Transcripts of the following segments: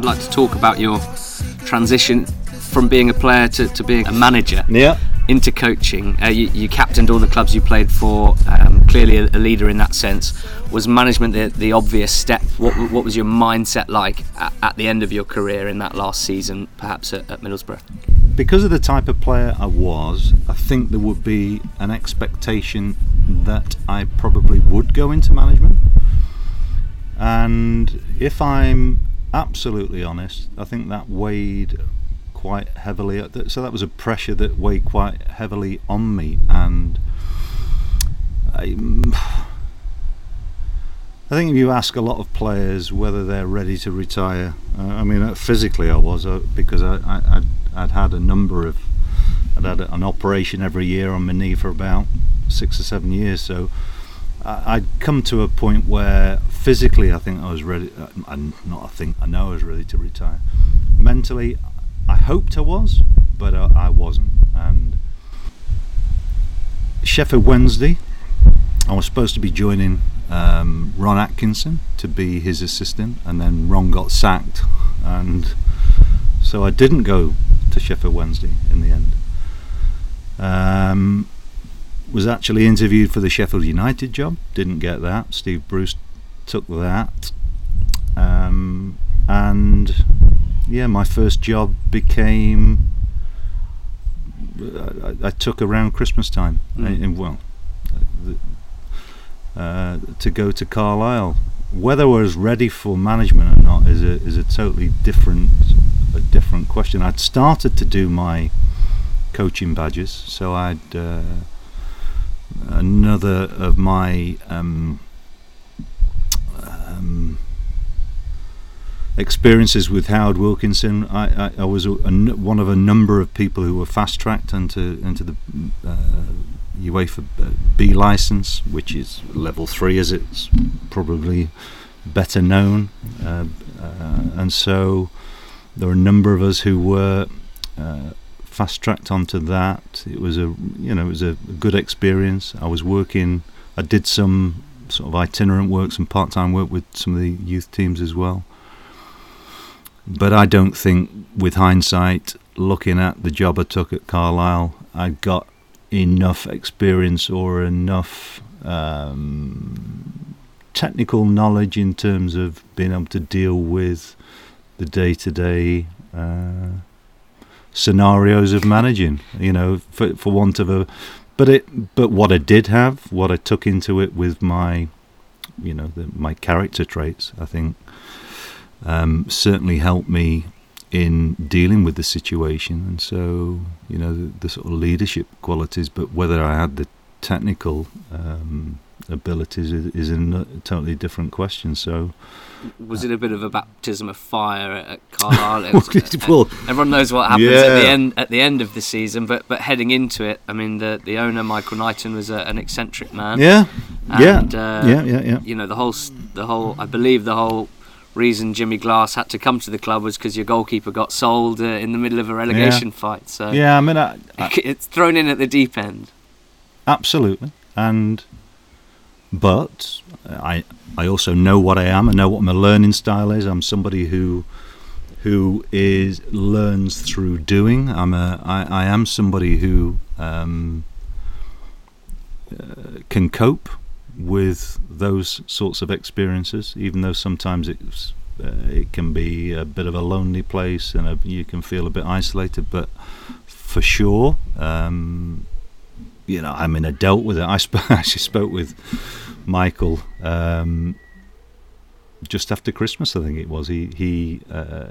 I, would like to talk about your transition from being a player to, to being a manager. Yeah. Into coaching, uh, you, you, captained all the clubs you played for. Um, clearly, a, a, leader in that sense. Was management the, the obvious step? What, what was your mindset like at, at, the end of your career in that last season, perhaps at, at Middlesbrough? Because of the type of player I was, I think there would be an expectation that I probably would go into management. And if I'm absolutely honest, I think that weighed quite heavily. So that was a pressure that weighed quite heavily on me, and I, I think if you ask a lot of players whether they're ready to retire, uh, I mean, uh, physically I was uh, because I, I, I'd, I'd had a number of, I'd had an operation every year on my knee for about six or seven years, so I'd come to a point where physically I think I was ready. Uh, not I think I know I was ready to retire. Mentally, I hoped I was, but I, I wasn't. And Sheffield Wednesday, I was supposed to be joining um, Ron Atkinson to be his assistant, and then Ron got sacked, and so I didn't go to Sheffield Wednesday in the end. Um, was actually interviewed for the Sheffield United job. Didn't get that. Steve Bruce took that. Um, and yeah, my first job became. I, I took around Christmas time, mm. in, well, uh, to go to Carlisle. Whether I was ready for management or not is a is a totally different a different question. I'd started to do my coaching badges, so I'd. Uh, another of my um, um, experiences with Howard Wilkinson. I, I, I was a, a, one of a number of people who were fast tracked into into the uh, UEFA B license, which is level three, as it's probably better known. Uh, uh, and so there were a number of us who were uh, fast tracked onto that. It was a you know it was a good experience. I was working. I did some sort of itinerant work, some part time work with some of the youth teams as well. But I don't think, with hindsight, looking at the job I took at Carlisle, I got enough experience or enough um, technical knowledge in terms of being able to deal with the day to day scenarios of managing. You know, for for want of a, but it but what I did have, what I took into it with my, you know, the, my character traits, I think, um, certainly helped me in dealing with the situation. And so, you know, the, the sort of leadership qualities, but whether I had the technical um, abilities is, is a totally different question. So, was it a bit of a baptism of fire at Carlisle? Well, everyone knows what happens yeah. at the end at the end of the season, but but heading into it, I mean, the the owner Michael Knighton was a, an eccentric man. Yeah, and, yeah, uh, yeah, yeah, yeah. You know, the whole the whole I believe the whole reason Jimmy Glass had to come to the club was because your goalkeeper got sold uh, in the middle of a relegation yeah. fight. So yeah, I mean, I, I, it's thrown in at the deep end. Absolutely, and but I I also know what I am. I know what my learning style is. I'm somebody who who is learns through doing. I'm a I, I am somebody who um, uh, can cope with those sorts of experiences, even though sometimes it's uh, it can be a bit of a lonely place and a, you can feel a bit isolated. But for sure, um, you know, I mean, I dealt with it. I sp- actually spoke with Michael um, just after Christmas, I think it was. He he, uh,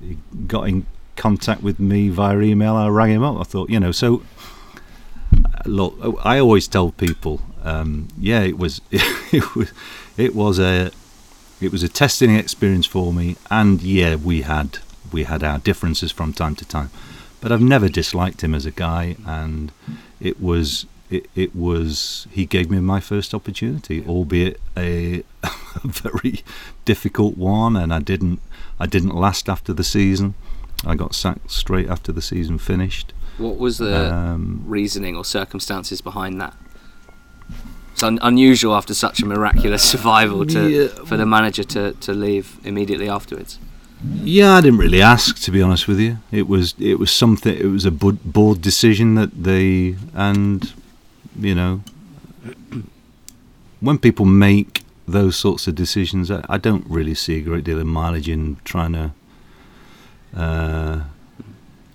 he got in contact with me via email. I rang him up. I thought, you know, so look, I always tell people, um, yeah, it was it was it was a it was a testing experience for me, and yeah, we had we had our differences from time to time, but I've never disliked him as a guy, and it was it, it was he gave me my first opportunity, albeit a, a very difficult one, and I didn't I didn't last after the season. I got sacked straight after the season finished. What was the um, reasoning or circumstances behind that? It's un- unusual after such a miraculous survival to yeah. for the manager to, to leave immediately afterwards. Yeah, I didn't really ask to be honest with you. It was it was something. It was a board decision that they and you know when people make those sorts of decisions, I, I don't really see a great deal of mileage in trying to uh,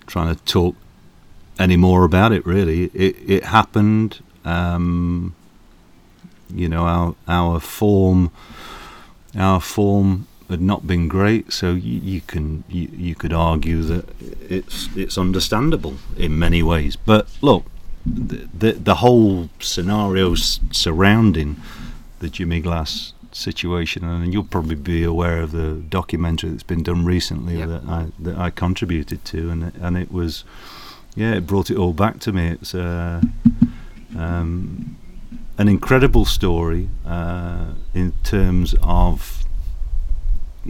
trying to talk any more about it. Really, it it happened. Um, you know, our our form our form had not been great, so you, you can you, you could argue that it's it's understandable in many ways. But look, the the, the whole scenario surrounding the Jimmy Glass situation, and you'll probably be aware of the documentary that's been done recently yep. that I that I contributed to, and and it was, yeah, it brought it all back to me. It's uh, um, an incredible story uh, in terms of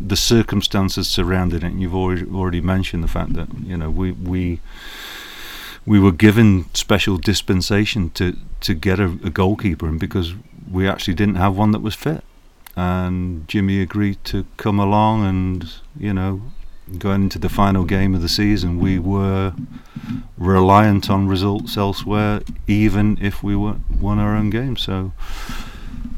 the circumstances surrounding it. And you've already, already mentioned the fact that you know we we we were given special dispensation to to get a, a goalkeeper, and because we actually didn't have one that was fit, and Jimmy agreed to come along, and you know going into the final game of the season, we were reliant on results elsewhere, even if we won our own game. So,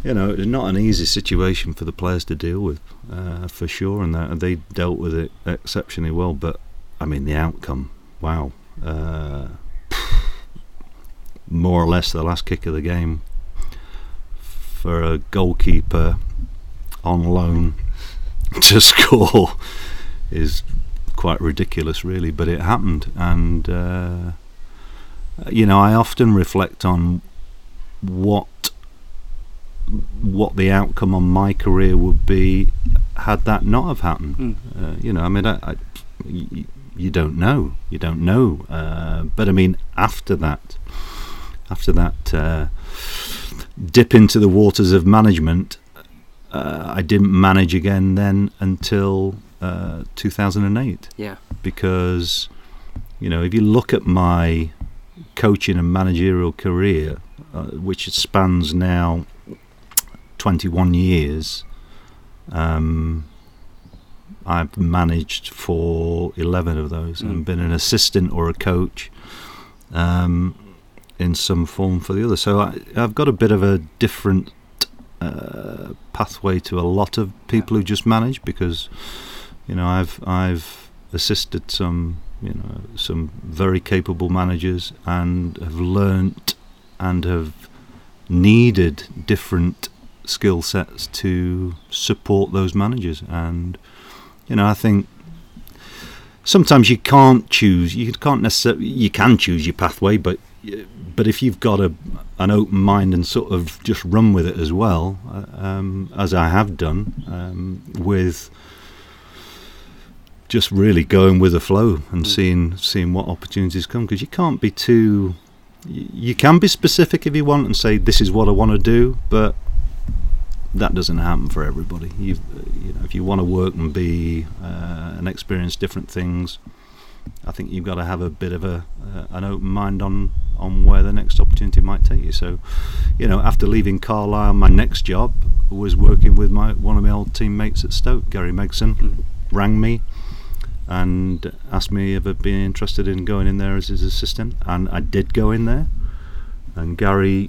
you know, it's not an easy situation for the players to deal with, uh, for sure, and they dealt with it exceptionally well. But I mean, the outcome, wow, uh, more or less the last kick of the game for a goalkeeper on loan to score is quite ridiculous, really. But it happened, and uh, you know, I often reflect on what what the outcome on my career would be had that not have happened. Mm. Uh, you know, I mean, I, I, you, you, don't know, you don't know. Uh, but I mean, after that, after that uh, dip into the waters of management, uh, I didn't manage again then until uh, 2008. Yeah. Because, you know, if you look at my coaching and managerial career, uh, which spans now 21 years, um, I've managed for 11 of those mm. and been an assistant or a coach um, in some form for the other. So I, have got a bit of a different uh, pathway to a lot of people who just manage because you know, I've I've assisted some you know some very capable managers and have learnt and have needed different skill sets to support those managers and you know I think sometimes you can't choose you can't necessarily you can choose your pathway but but if you've got a an open mind and sort of just run with it as well uh, um, as I have done um, with just really going with the flow and mm. seeing seeing what opportunities come because you can't be too you can be specific if you want and say this is what I want to do but that doesn't happen for everybody you you know if you want to work and be uh, and experience different things I think you've got to have a bit of a uh, an open mind on on where the next opportunity might take you so you know after leaving Carlisle my next job was working with my one of my old teammates at Stoke Gary Megson mm. rang me and asked me if I'd be interested in going in there as his assistant, and I did go in there. And Gary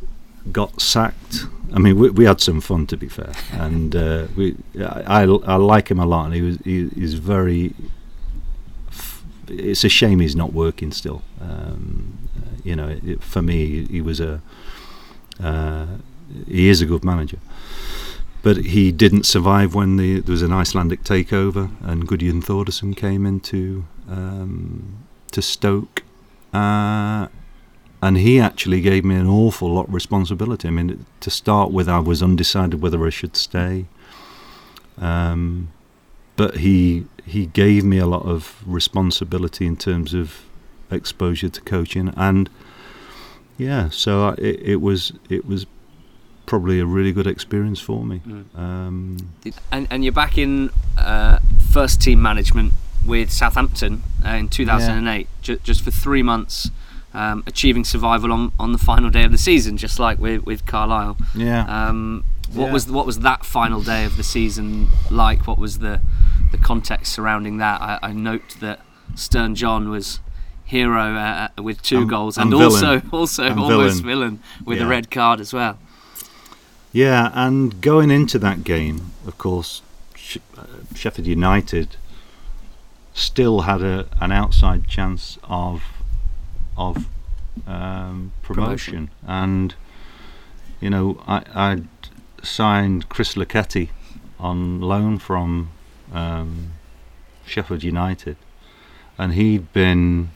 got sacked. I mean, we, we had some fun to be fair, and uh, we I, I like him a lot, and he was he, he's very. It's a shame he's not working still. Um, uh, you know, it, it, for me, he was a uh, he is a good manager but he didn't survive when the, there was an Icelandic takeover and Gudjon Thordarson came into um, to Stoke, uh, and he actually gave me an awful lot of responsibility. I mean, to start with, I was undecided whether I should stay, um, but he he gave me a lot of responsibility in terms of exposure to coaching and yeah, so I, it, it was it was probably a really good experience for me. Mm. Um, and, and you're back in uh, first team management with Southampton uh, in 2008, yeah. ju- just for three months, um, achieving survival on, on the final day of the season, just like with, with Carlisle. Yeah. Um, what yeah. was what was that final day of the season like? What was the the context surrounding that, I, I note that Stern John was hero uh, uh with two And- goals and and, also villain. also And almost villain. villain, with a red card as well. Yeah, and going into that game, of course, uh, Sheffield United still had a, an outside chance of of um, promotion. and you know I I'd signed Chris Lucketti on loan from um, Sheffield United, and he'd been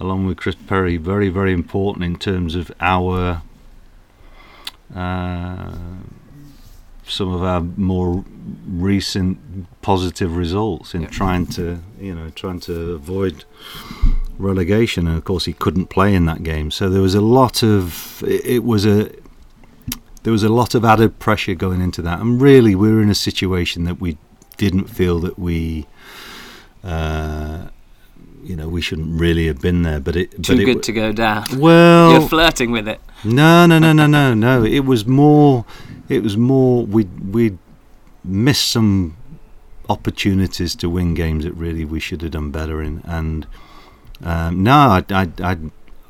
along with Chris Perry very very important in terms of our uh, some of our more recent positive results in Yeah. trying to you know trying to avoid relegation and of course he couldn't play in that game so there was a lot of it, was a there was a lot of added pressure going into that and really we were in a situation that we didn't feel that we uh, you know we shouldn't really have been there but it Too but it, good to go down. well You're flirting with it. no, no, no, no, no, no. It was more. It was more. We we missed some opportunities to win games that really we should have done better in. And um, no, I, I, I,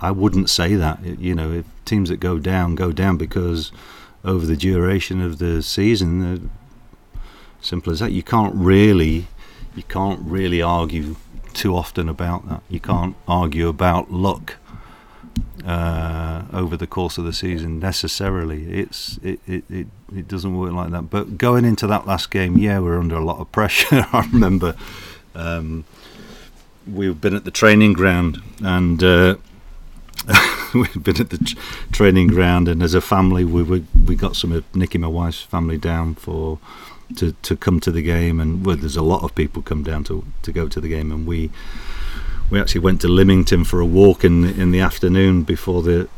I wouldn't say that. You know, if teams that go down go down because over the duration of the season, uh, simple as that. You can't really, you can't really argue too often about that. You can't argue about luck uh, over the course of the season necessarily. It's it, it, it, it doesn't work like that. But going into that last game, yeah, we are under a lot of pressure. I remember um, we've been at the training ground and. Uh, We've been at the tr- training ground, and as a family, we were, we got some of Nicky, my wife's family, down for to, to come to the game, and well, there's a lot of people come down to to go to the game, and we we actually went to Lymington for a walk in in the afternoon before the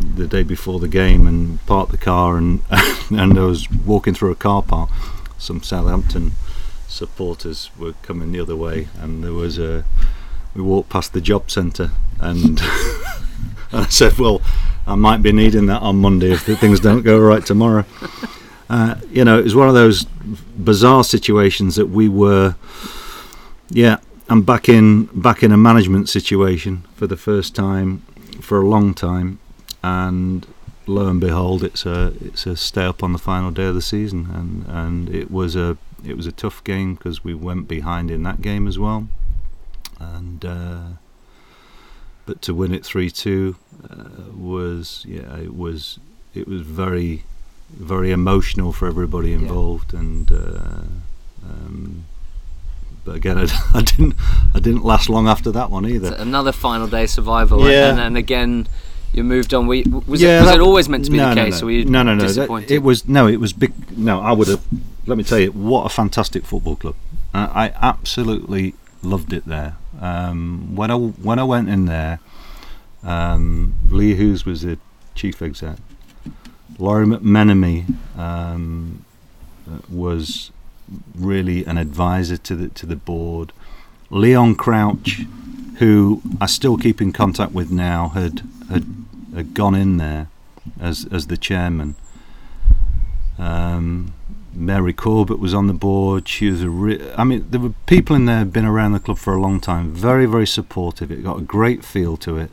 the day before the game and parked the car and and I was walking through a car park some Southampton supporters were coming the other way and there was a we walked past the job centre and I said well I might be needing that on Monday if things don't go right tomorrow. Uh, you know it was one of those bizarre situations that we were yeah I'm back in back in a management situation for the first time for a long time, and lo and behold, it's a it's a stay up on the final day of the season, and and it was a it was a tough game because we went behind in that game as well, and uh, but to win it three two uh, was yeah it was it was very very emotional for everybody Yeah. involved, and. Uh, um, but again, I, I didn't. I didn't last long after that one either. It's another final day survival, Yeah. and then again you moved on. We, was Yeah, it, was that- it always meant to be no, the no, case? No, Or were you no, no, no. that- it was no. It was big. No, I would have. Let me tell you, what a fantastic football club. Uh, I absolutely loved it there. Um, when I when I went in there, um, Lee Hughes was the chief exec. Lawrie McMenemy um, was really an advisor to the to the board. Leon Crouch, who I still keep in contact with now, had had, had gone in there as as the chairman. Um, Mary Corbett was on the board. She was a re- I mean, there were people in there been around the club for a long time. Very, very supportive. It got a great feel to it.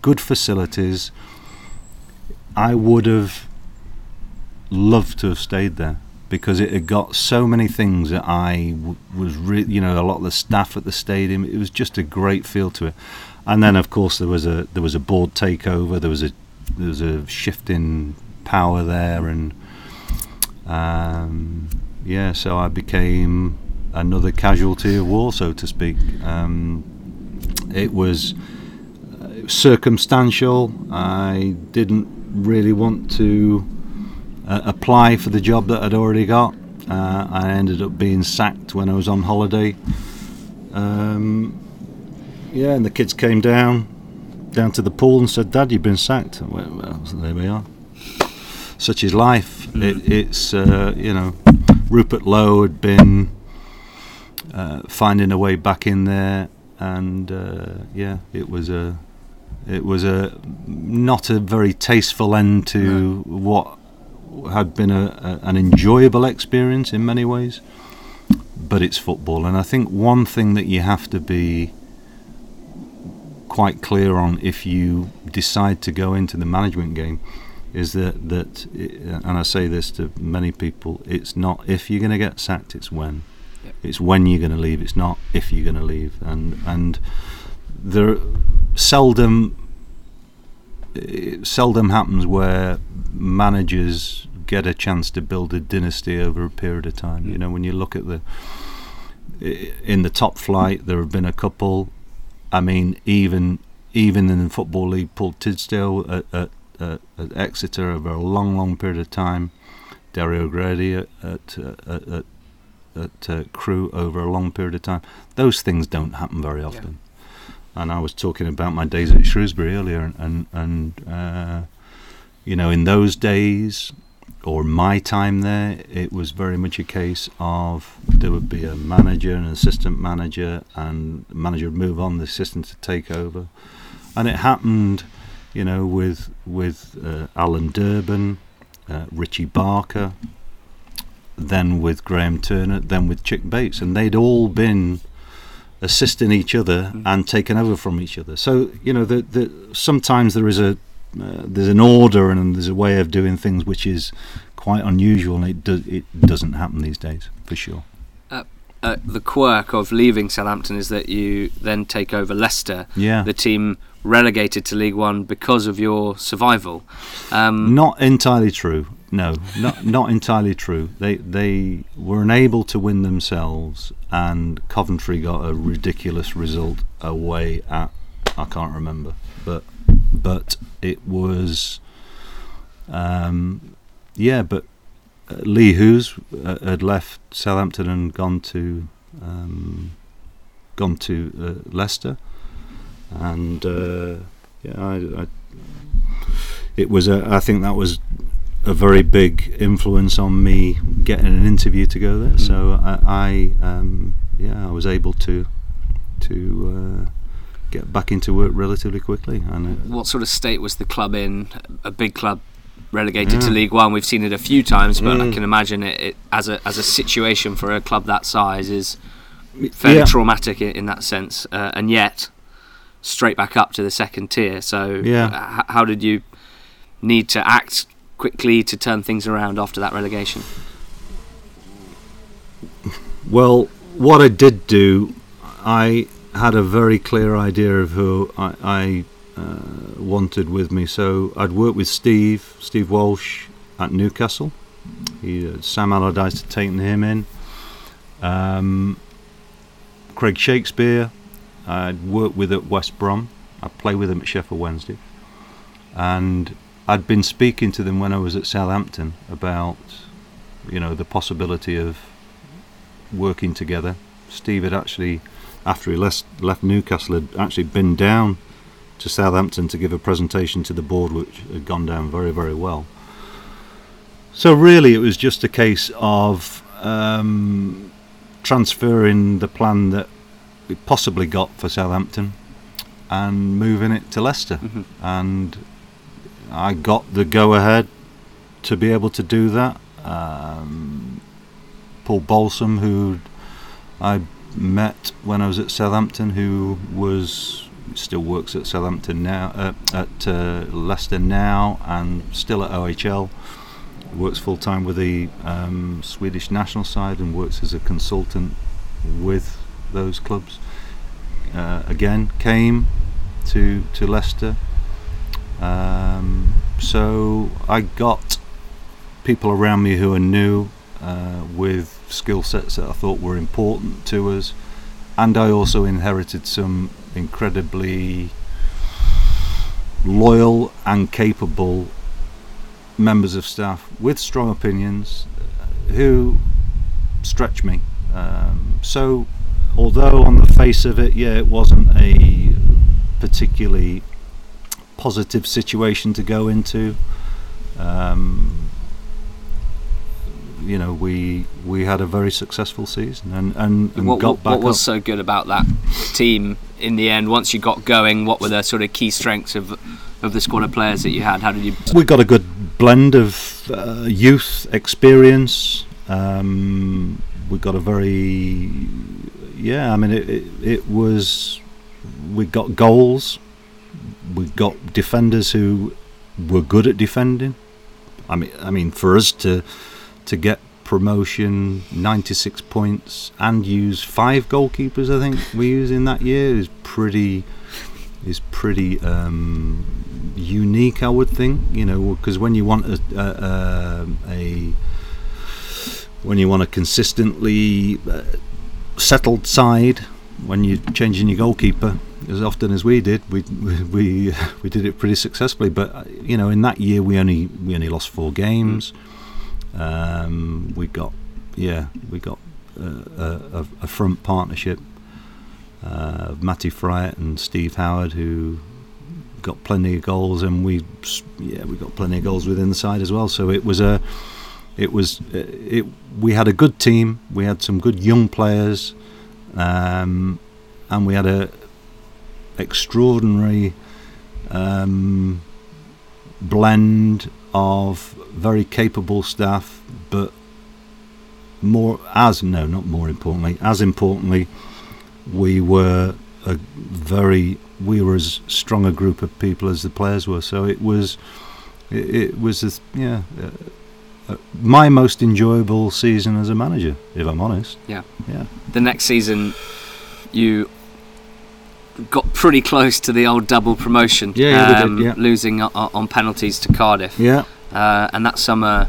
Good facilities. I would have loved to have stayed there because it had got so many things that I w- was, re- you know, a lot of the staff at the stadium. It was just a great feel to it. And then, of course, there was a there was a board takeover. There was a there was a shift in power there, and um, yeah, so I became another casualty of war, so to speak. Um, it was uh, circumstantial. I didn't really want to uh, apply for the job that I'd already got. Uh, I ended up being sacked when I was on holiday. Um, yeah, and the kids came down down to the pool and said, "Dad, you've been sacked." Well, there we are. Such is life. It, it's uh, you know, Rupert Lowe had been uh, finding a way back in there, and uh, yeah, it was a it was a not a very tasteful end to what had been a, a, an enjoyable experience in many ways. but it's football, and I think one thing that you have to be quite clear on if you decide to go into the management game is that that uh, and I say this to many people it's not if you're going to get sacked it's when. Yep. it's when you're going to leave it's not if you're going to leave. And and there seldom it seldom happens where managers get a chance to build a dynasty over a period of time. You mm. know when you look at the in the top flight there have been a couple. I mean even even in the football league Paul Tisdale at, at, at, at Exeter over a long long period of time Dario Gradi at at, at, at uh, Crewe over a long period of time. Those things don't happen very often. And I was talking about my days at Shrewsbury earlier, and and uh, you know, in those days or my time there, it was very much a case of there would be a manager, an assistant manager, and the manager would move on, the assistant to take over, and it happened, you know, with with uh, Alan Durban, uh, Richie Barker, then with Graham Turner, then with Chic Bates, and they'd all been assisting each other Mhm. and taken over from each other. So you know, the, the, sometimes there is a uh, there's an order and there's a way of doing things which is quite unusual, and it do, it doesn't happen these days for sure. Uh, the quirk of leaving Southampton is that you then take over Leicester, Yeah, the team relegated to League One because of your survival. Um, not entirely true. No, not not entirely true. They they were unable to win themselves, and Coventry got a ridiculous result away at I can't remember, but but it was um, yeah. But Lee Hughes uh, had left Southampton and gone to um, gone to uh, Leicester, and uh, yeah, I, I it was a, I think that was a very big influence on me getting an interview to go there. Mm. So I, I um, yeah, I was able to to uh, get back into work relatively quickly, and uh, what sort of state was the club in? A big club relegated to Mm. League One. We've seen it a few times, but I Mm. can imagine it, it as a as a situation for a club that size is fairly yeah, traumatic in, in that sense, uh, and yet straight back up to the second tier. So, Yeah. uh, h- how did you need to act quickly to turn things around after that relegation? Well, what I did do, I had a very clear idea of who I, I uh, wanted with me. So I'd worked with Steve, Steve Walsh at Newcastle. He, uh, Sam Allardyce had taken him in. Um, Craig Shakespeare, I'd worked with at West Brom. I played with him at Sheffield Wednesday. And I'd been speaking to them when I was at Southampton about, you know, the possibility of working together. Steve had actually, after he left, left Newcastle, had actually been down to Southampton to give a presentation to the board, which had gone down very, very well. So really, it was just a case of um, transferring the plan that we possibly got for Southampton and moving it to Leicester. Mhm. And I got the go-ahead to be able to do that. Um, Paul Balsom, who I met when I was at Southampton, who was still works at Southampton now, uh, at uh, Leicester now, and still at OHL. Works full time with the um, Swedish national side and works as a consultant with those clubs. Uh, again, came to to Leicester. Um, so I got people around me who are new uh, with skill sets that I thought were important to us, and I also inherited some incredibly loyal and capable members of staff with strong opinions uh, who stretch me. Um, so, although on the face of it, yeah, it wasn't a particularly positive situation to go into. Um, you know, we we had a very successful season and and, and what, got what, back what was up. so good about that team in the end? Once you got going, what were the sort of key strengths of of the squad of players that you had? How did you? we got a good blend of uh, youth experience, um, we got a very yeah. I mean, it, it, it was we got goals. We got defenders who were good at defending. I mean, I mean, for us to to get promotion, 96 points, and use five goalkeepers. I think we used in that year is pretty is pretty um, unique. I would think, you know, because when you want a, a, a when you want a consistently uh, settled side, when you're changing your goalkeeper as often as we did, we we we did it pretty successfully. But you know, in that year we only we only lost four games. Um, we got yeah we got uh, a, a, front partnership uh, of Matty Fryatt and Steve Howard who got plenty of goals, and we yeah we got plenty of goals within the side as well. So it was a it was uh, it we had a good team. We had some good young players, um, and we had a extraordinary um, blend of very capable staff, but more as no, not more importantly, as importantly, we were a very we were as strong a group of people as the players were. So it was it, it was a, yeah. Uh, uh, my most enjoyable season as a manager, if I'm honest. Yeah. Yeah. The next season, you got pretty close to the old double promotion. Yeah, um, did, yeah. losing on, on, penalties to Cardiff. Yeah. Uh, and that summer,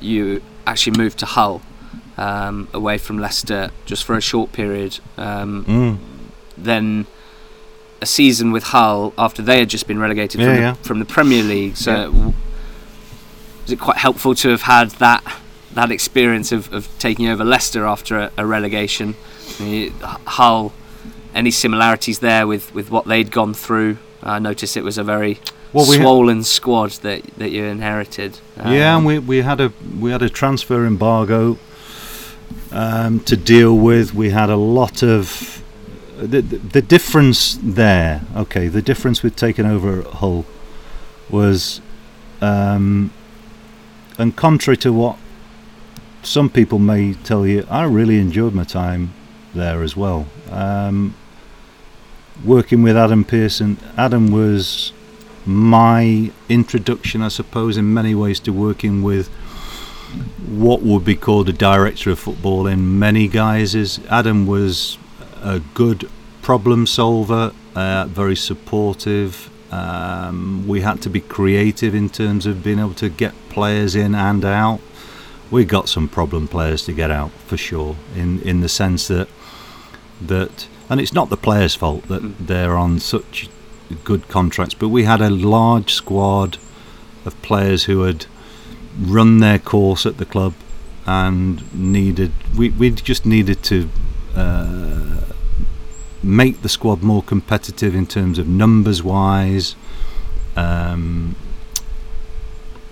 you actually moved to Hull, um, away from Leicester, just for a short period. Um, mm. Then a season with Hull after they had just been relegated yeah, from, yeah. The, from the Premier League. So, w- was it quite helpful to have had that that experience of, of taking over Leicester after a, a relegation? I mean, Hull any similarities there with, with what they'd gone through? I noticed it was a very well, we swollen squad that that you inherited. Um, yeah, and we, we had a we had a transfer embargo um, to deal with. We had a lot of the, the, the difference there. Okay, the difference with taking over Hull was, um, and contrary to what some people may tell you, I really enjoyed my time there as well. Um, working with Adam Pearson, Adam was my introduction, I suppose, in many ways to working with what would be called a director of football in many guises. Adam was a good problem solver, uh, very supportive. Um, we had to be creative in terms of being able to get players in and out. We got some problem players to get out for sure, in in the sense that that and it's not the players' fault that mm. they're on such good contracts, but we had a large squad of players who had run their course at the club and needed we we just needed to uh, make the squad more competitive in terms of numbers wise. Um,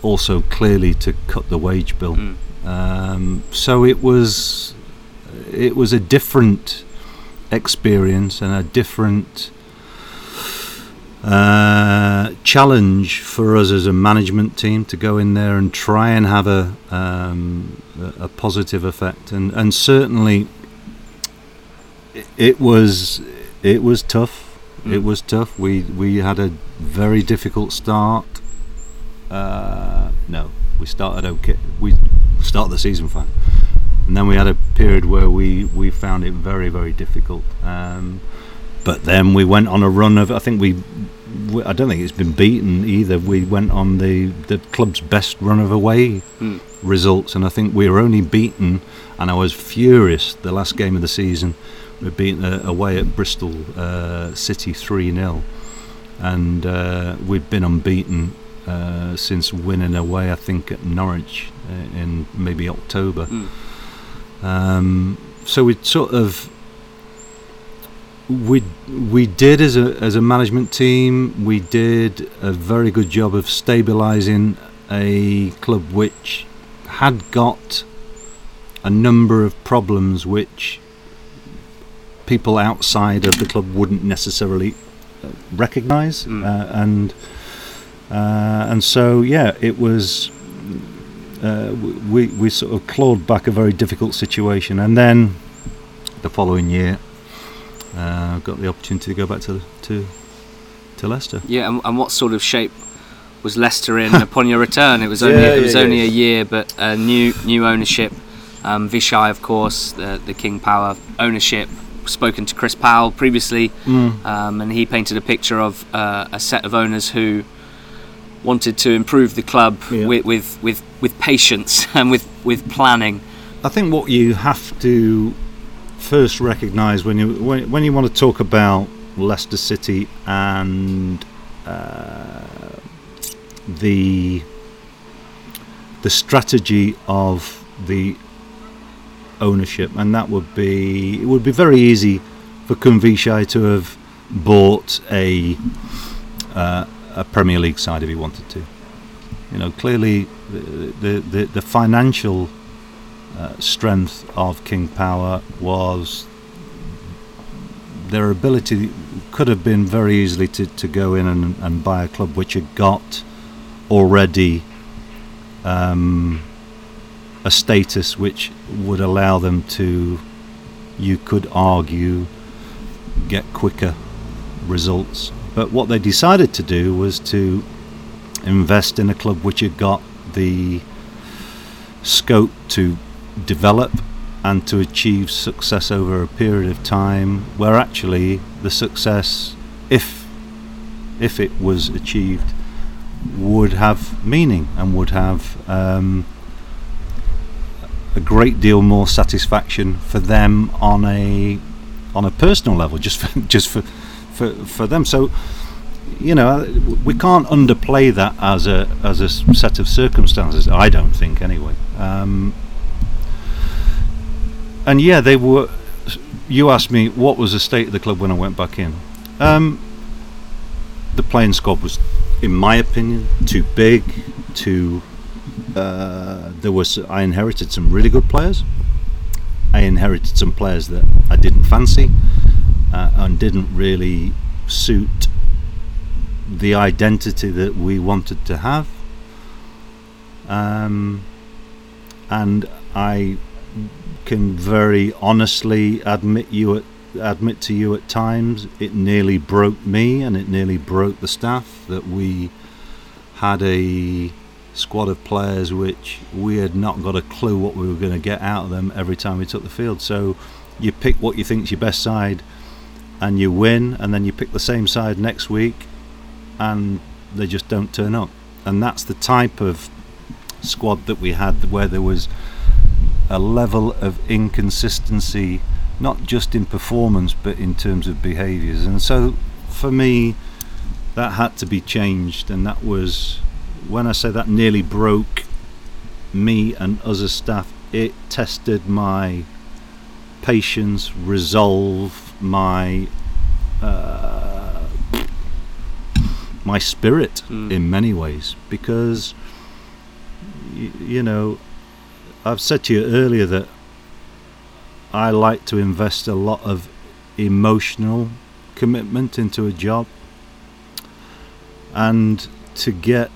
also, clearly to cut the wage bill. Mm. Um, so it was it was a different experience and a different uh, challenge for us as a management team to go in there and try and have a um, a positive effect. And and certainly it was it was tough. Mm. it was tough. We we had a very difficult start. Uh, no we started okay. We started the season fine and then we had a period where we, we found it very very difficult. Um, but then we went on a run of I think we, we, I don't think it's been beaten either. We went on the the club's best run of away mm. results, and I think we were only beaten. And I was furious the last game of the season. We beaten uh, away at Bristol uh, City three 0 and uh, we'd been unbeaten uh, since winning away. I think at Norwich uh, in maybe October. Mm. Um, so we sort of we we did as a as a management team we did a very good job of stabilizing a club which had got a number of problems which people outside of the club wouldn't necessarily recognize mm. uh, and uh, and so yeah it was uh, we we sort of clawed back a very difficult situation, and then the following year, uh, got the opportunity to go back to to to Leicester. Yeah, and, and what sort of shape was Leicester in upon your return? It was only Yeah, it was yeah, only yeah. a year, but uh, new new ownership. Um, Vichai, of course, the the King Power ownership. Spoken to Chris Powell previously, um, and he painted a picture of uh, a set of owners who wanted to improve the club Yeah. with, with with with patience and with with planning. I think what you have to first recognise when you when, when you want to talk about Leicester City and uh, the the strategy of the ownership, and that would be it would be very easy for Khun Vichai to have bought a uh, a Premier League side if he wanted to. You know, clearly the the, the, financial uh, strength of King Power was their ability could have been very easily to, to go in and, and buy a club which had got already um, a status which would allow them to, you could argue, get quicker results. But what they decided to do was to invest in a club which had got the scope to develop and to achieve success over a period of time where actually the success if if it was achieved would have meaning and would have um, a great deal more satisfaction for them on a on a personal level just for just for for, for them. So you know we can't underplay that as a as a set of circumstances I don't think anyway. Um, and yeah they were you asked me what was the state of the club when I went back in. Um, the playing squad was in my opinion too big too uh, there was I inherited some really good players. I inherited some players that I didn't fancy uh, and didn't really suit the identity that we wanted to have. Um, and I can very honestly admit you at, admit to you at times it nearly broke me and it nearly broke the staff that we had a squad of players which we had not got a clue what we were going to get out of them every time we took the field. So you pick what you think's your best side and you win and then you pick the same side next week and they just don't turn up. And that's the type of squad that we had where there was a level of inconsistency not just in performance but in terms of behaviours. And so for me that had to be changed and that was when I say that nearly broke me and us as staff, it tested my patience, resolve, my uh, my spirit Mm. in many ways because y- you know I've said to you earlier that I like to invest a lot of emotional commitment into a job and to get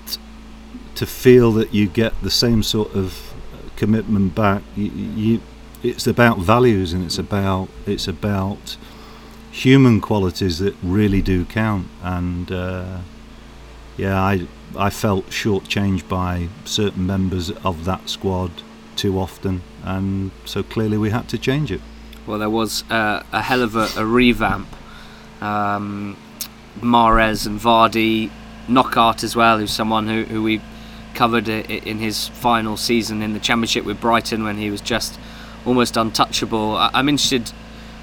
to feel that you get the same sort of commitment back you, you it's about values and it's about it's about human qualities that really do count. And uh, yeah I I felt shortchanged by certain members of that squad too often. And so clearly we had to change it. Well, there was uh, a hell of a, a revamp. Um, Mahrez and Vardy, Knockaert as well, who's someone who, who we covered in his final season in the Championship with Brighton when he was just almost untouchable. I, I'm interested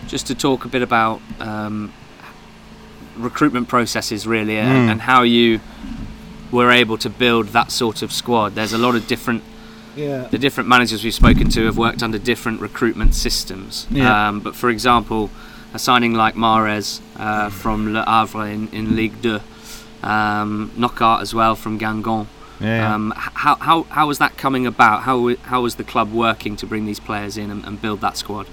just to talk a bit about um, recruitment processes, really, Mm. and, and how you were able to build that sort of squad. There's a lot of different yeah the different managers we've spoken to have worked under different recruitment systems. Yeah. Um, but for example, a signing like Mahrez uh, from Le Havre in, in Ligue 2, um, Knockaert as well from Guingamp. Yeah Um, how, how, how was that coming about? How, how was the club working to bring these players in and, and build that squad?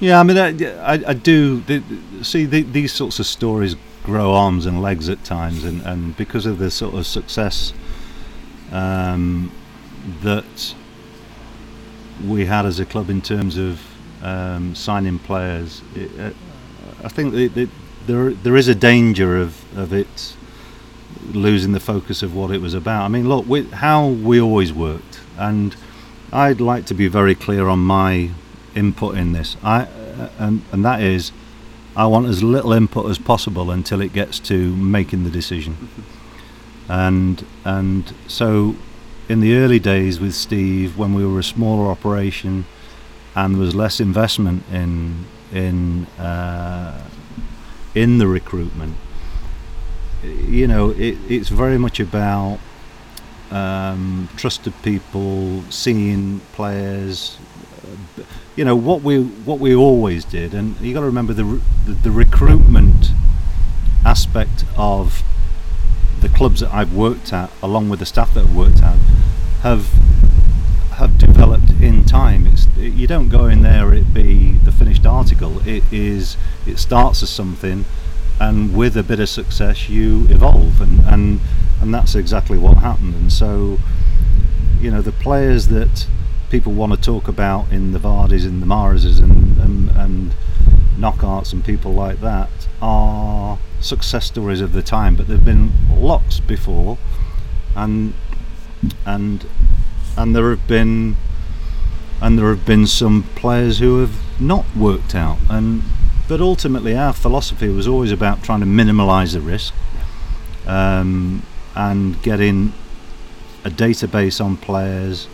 Yeah, I mean, I, I, I do the, see the, these sorts of stories grow arms and legs at times, and, and because of the sort of success um, that we had as a club in terms of um, signing players, it, uh, I think there there is a danger of, of it losing the focus of what it was about. I mean, look, we, how we always worked, and I'd like to be very clear on my input in this. I and and that is, I want as little input as possible until it gets to making the decision. And and so, in the early days with Steve, when we were a smaller operation, and there was less investment in in uh, in the recruitment, you know, it, it's very much about um, trusted people, seeing players. Uh, you know what we what we always did, and you got to remember the, the the recruitment aspect of the clubs that I've worked at, along with the staff that I've worked at, have have developed in time. It's you don't go in there it be the finished article. It is it starts as something and with a bit of success you evolve and, and and that's exactly what happened. And so you know the players that people want to talk about in the Vardys and the Mahrezes and, and, and Knockaerts and people like that are success stories of the time but there have been lots before. And and and there have been and there have been some players who have not worked out. And but ultimately, our philosophy was always about trying to minimise the risk um, and getting a database on players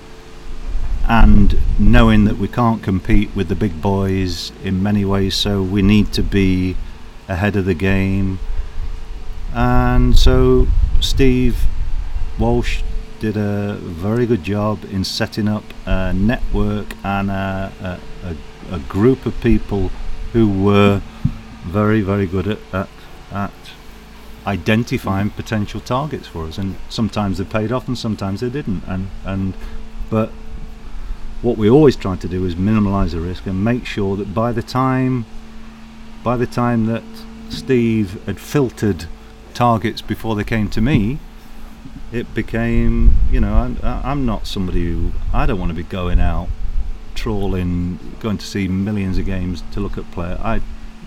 and knowing that we can't compete with the big boys in many ways, so we need to be ahead of the game. And so Steve Walsh did a very good job in setting up a network and a, a, a, a group of people who were very, very good at, at, at identifying potential targets for us. And sometimes they paid off, and sometimes they didn't. And and but what we always tried to do is minimise the risk and make sure that by the time by the time that Steve had filtered targets before they came to me, it became you know I'm, I'm not somebody who I don't want to be going out trawling, going to see millions of games to look at player. I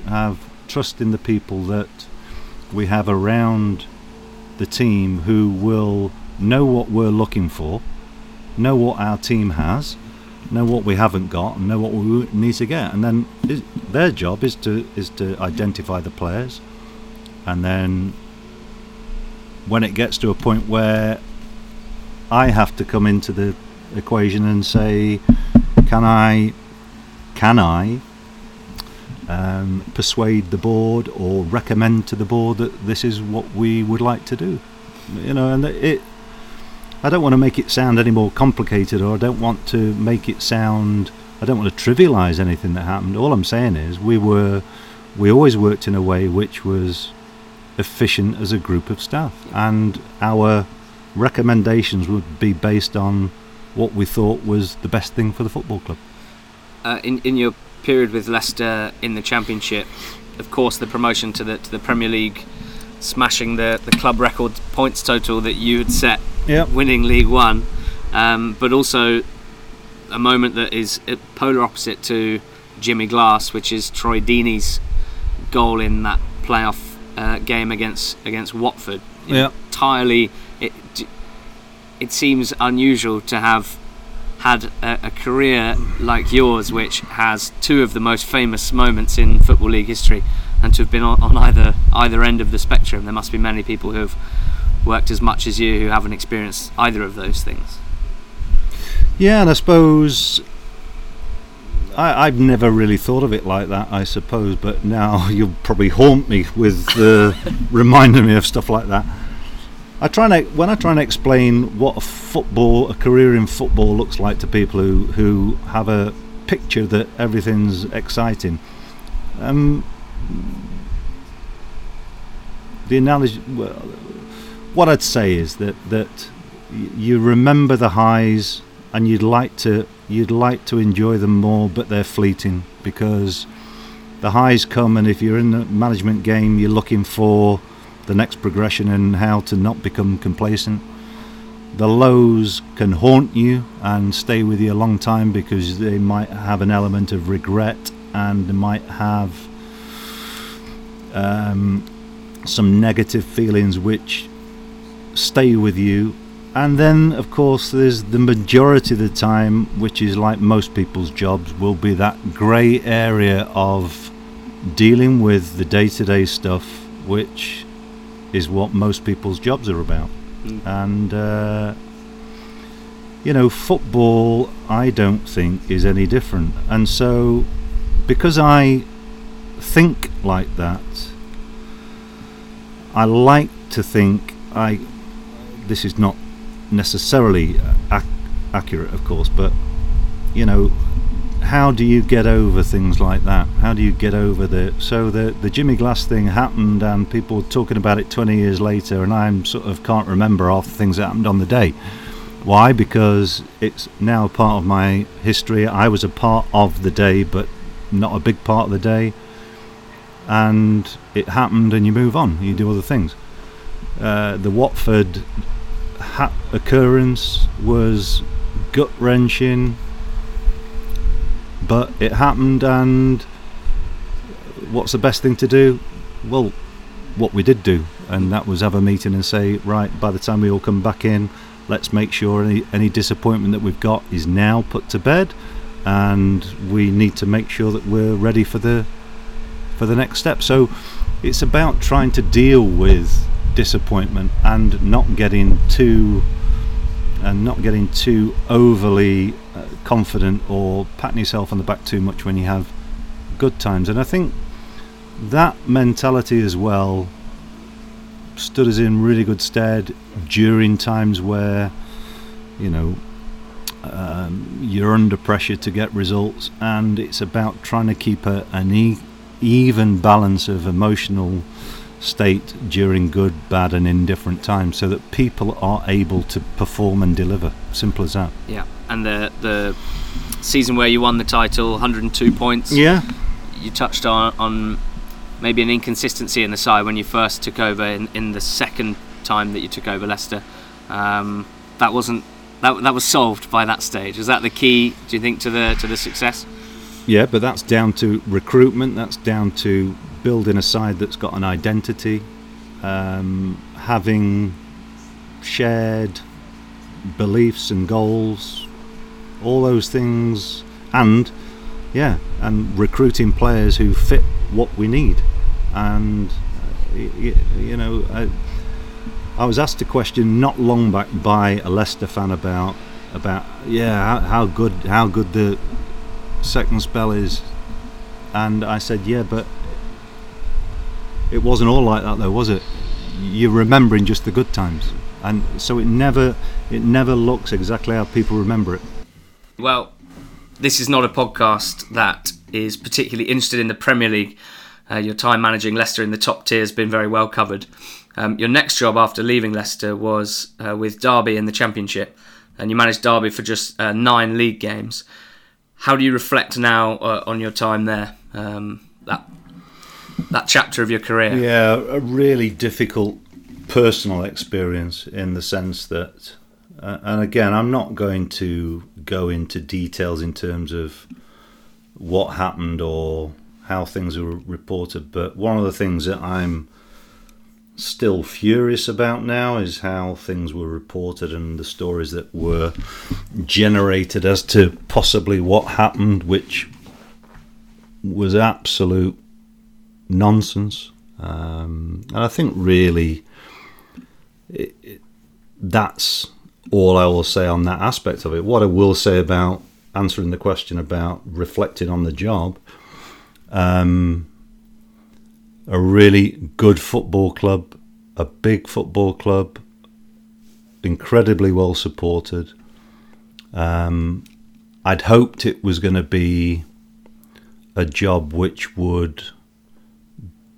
have trust in the people that we have around the team who will know what we're looking for, know what our team has, know what we haven't got, and know what we need to get. And then their job is to is to identify the players, and then when it gets to a point where I have to come into the equation and say can I can I um, persuade the board or recommend to the board that this is what we would like to do? You know, and it. I don't want to make it sound any more complicated, or I don't want to make it sound. I don't want to trivialise anything that happened. All I'm saying is we were, we always worked in a way which was efficient as a group of staff, and our recommendations would be based on what we thought was the best thing for the football club. Uh, in in your period with Leicester in the Championship, of course, the promotion to the to the Premier League, smashing the the club record points total that you had set, yep. winning League One, um, but also a moment that is polar opposite to Jimmy Glass, which is Troy Deeney's goal in that playoff uh, game against against Watford. Entirely, it, it seems unusual to have had a, a, career like yours, which has two of the most famous moments in football league history, and to have been on, on, either either end of the spectrum. There must be many people who have worked as much as you who haven't experienced either of those things. Yeah, and I suppose I, have never really thought of it like that. I suppose, but now you'll probably haunt me with uh, reminding me of stuff like that. I try and when I try and explain what a football, a career in football looks like to people who who have a picture that everything's exciting. Um, the analogy, well, what I'd say is that that you remember the highs and you'd like to you'd like to enjoy them more, but they're fleeting because the highs come, and if you're in the management game, you're looking for the next progression and how to not become complacent. the lows can haunt you and stay with you a long time because they might have an element of regret and might have um, some negative feelings which stay with you. And then, of course, there's the majority of the time, which is like most people's jobs, will be that grey area of dealing with the day to day stuff, which is what most people's jobs are about. Mm. And, uh, you know, football, I don't think, is any different. And so, because I think like that, I like to think I. This is not necessarily ac- accurate, of course, but you know, how do you get over things like that? How do you get over the so the the Jimmy Glass thing happened and people were talking about it 20 years later, and I'm sort of can't remember half the things that happened on the day. Why? Because it's now part of my history. I was a part of the day, but not a big part of the day and it happened, and you move on. You do other things. Uh, the Watford ha- occurrence was gut wrenching, but it happened, and what's the best thing to do? Well, what we did do, and that was have a meeting and say, right, by the time we all come back in, let's make sure any, any disappointment that we've got is now put to bed, and we need to make sure that we're ready for the for the next step. So it's about trying to deal with disappointment and not getting too and not getting too overly confident or patting yourself on the back too much when you have good times. And I think that mentality as well stood us in really good stead during times where you know um, you're under pressure to get results, and it's about trying to keep a, an e- even balance of emotional state during good, bad, and indifferent times, so that people are able to perform and deliver. Simple as that. Yeah, and the the season where you won the title, 102 points. Yeah, you touched on on maybe an inconsistency in the side when you first took over in, in the second time that you took over Leicester. Um, that wasn't that that was solved by that stage. Was that the key? Do you think to the to the success? Yeah, but that's down to recruitment. That's down to building a side that's got an identity, um, having shared beliefs and goals, all those things, and yeah, and recruiting players who fit what we need. And uh, you, you know, I, I was asked a question not long back by a Leicester fan about about yeah how, how good how good the second spell is. And I said, yeah, but it wasn't all like that though, was it? You're remembering just the good times, and so it never it never looks exactly how people remember it. Well, this is not a podcast that is particularly interested in the Premier League. Uh, your time managing Leicester in the top tier has been very well covered. Um, your next job after leaving Leicester was uh, with Derby in the Championship, and you managed Derby for just uh, nine league games. How do you reflect now uh, on your time there? Um, that that chapter of your career. Yeah, a really difficult personal experience in the sense that, uh, and again, I'm not going to go into details in terms of what happened or how things were reported, but one of the things that I'm still furious about now is how things were reported and the stories that were generated as to possibly what happened, which was absolute nonsense. Um, and I think really it, it, that's all I will say on that aspect of it. What I will say about answering the question about reflecting on the job. Um, a really good football club, a big football club, incredibly well supported. Um, I'd hoped it was going to be a job which would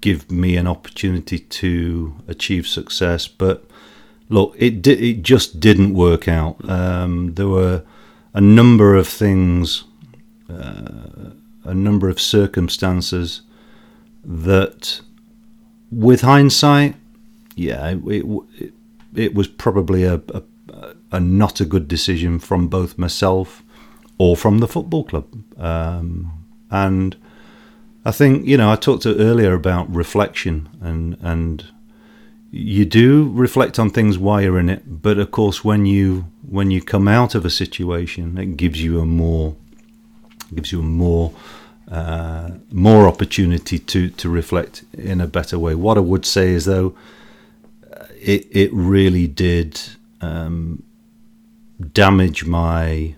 give me an opportunity to achieve success, but look, it di- it just didn't work out. Um, there were a number of things, uh, a number of circumstances that, with hindsight, yeah, it, it, it was probably a, a, a not a good decision from both myself or from the football club. Um, and I think you know I talked earlier about reflection and and you do reflect on things while you're in it, but of course when you when you come out of a situation, it gives you a more gives you a more uh, more opportunity to to reflect in a better way. What I would say is though, it it really did um, damage my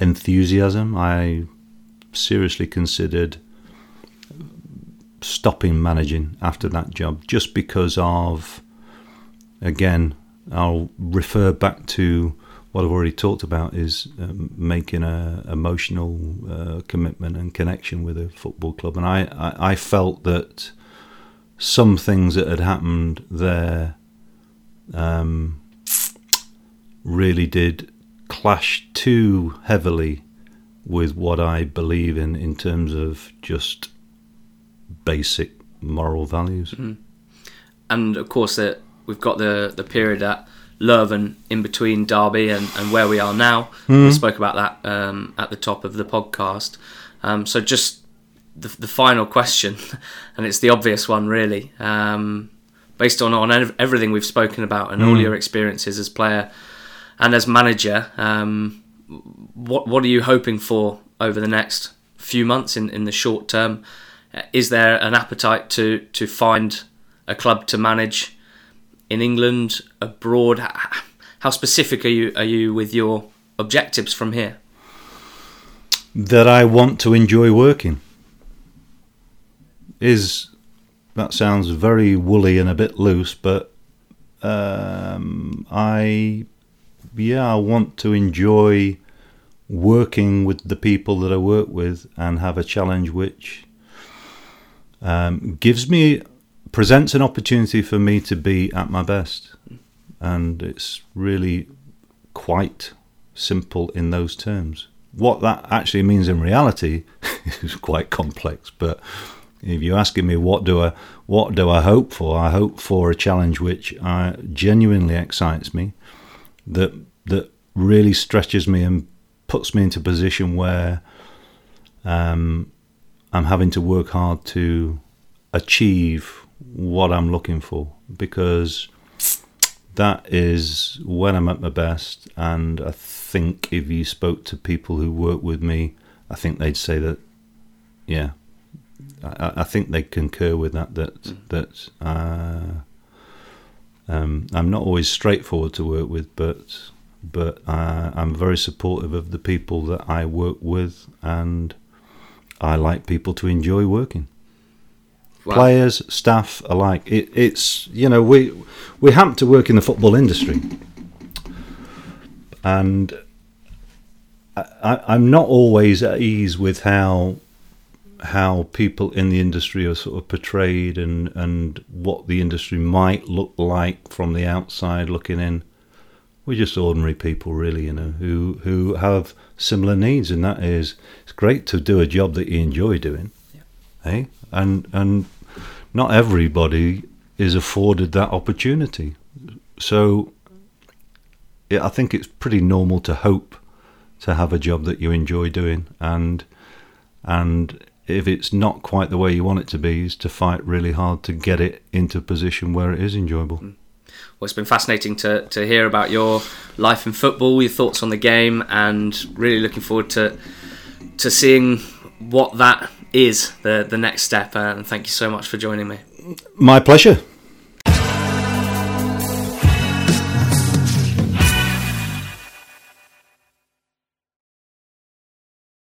enthusiasm. I seriously considered stopping managing after that job just because of again I'll refer back to what I've already talked about is um, making a emotional uh, commitment and connection with a football club. And I, I, I felt that some things that had happened there um, really did clash too heavily with what I believe in in terms of just basic moral values. Mm. And of course, that we've got the the period at Leuven in between Derby and, and where we are now. Mm. We spoke about that um, at the top of the podcast. Um, so just the, the final question, and it's the obvious one, really. Um, based on on everything we've spoken about and mm. all your experiences as player and as manager, um, what what are you hoping for over the next few months in, in the short term? Is there an appetite to to find a club to manage in England, abroad? How specific are you are you with your objectives from here? That I want to enjoy working. Is that sounds very woolly and a bit loose, but um, I yeah I want to enjoy working with the people that I work with and have a challenge which um, gives me presents an opportunity for me to be at my best, and it's really quite simple in those terms. What that actually means in reality is quite complex, but if you're asking me what do I what do I hope for, I hope for a challenge which uh, genuinely excites me, that that really stretches me and puts me into a position where um, I'm having to work hard to achieve what I'm looking for because that is when I'm at my best. And I think if you spoke to people who work with me, I think they'd say that, yeah, I, I think they concur with that. That mm. that uh, um, I'm not always straightforward to work with, but but uh, I'm very supportive of the people that I work with, and I like people to enjoy working. Wow. Players, staff alike. It, it's you know we we happen to work in the football industry, and I, I'm not always at ease with how how people in the industry are sort of portrayed and and what the industry might look like from the outside looking in we're just ordinary people, really, you know, who who have similar needs, and that is it's great to do a job that you enjoy doing, yeah. eh? And and not everybody is afforded that opportunity, so yeah, I think it's pretty normal to hope to have a job that you enjoy doing, and and if it's not quite the way you want it to be, is to fight really hard to get it into a position where it is enjoyable. Mm well, it's been fascinating to, to hear about your life in football, your thoughts on the game, and really looking forward to to seeing what that is the the next step. Uh, and thank you so much for joining me. My pleasure.